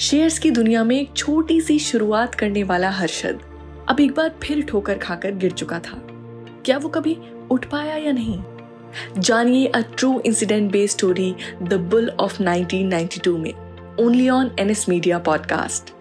Shares की दुनिया में एक छोटी सी शुरुआत करने वाला हर्षद अब एक बार फिर ठोकर खाकर गिर चुका था। क्या वो कभी उठ पाया या नहीं? जानिए a true incident based story the bull of 1992 में only on NS media podcast